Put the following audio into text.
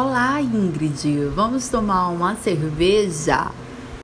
Olá, Ingrid, vamos tomar uma cerveja?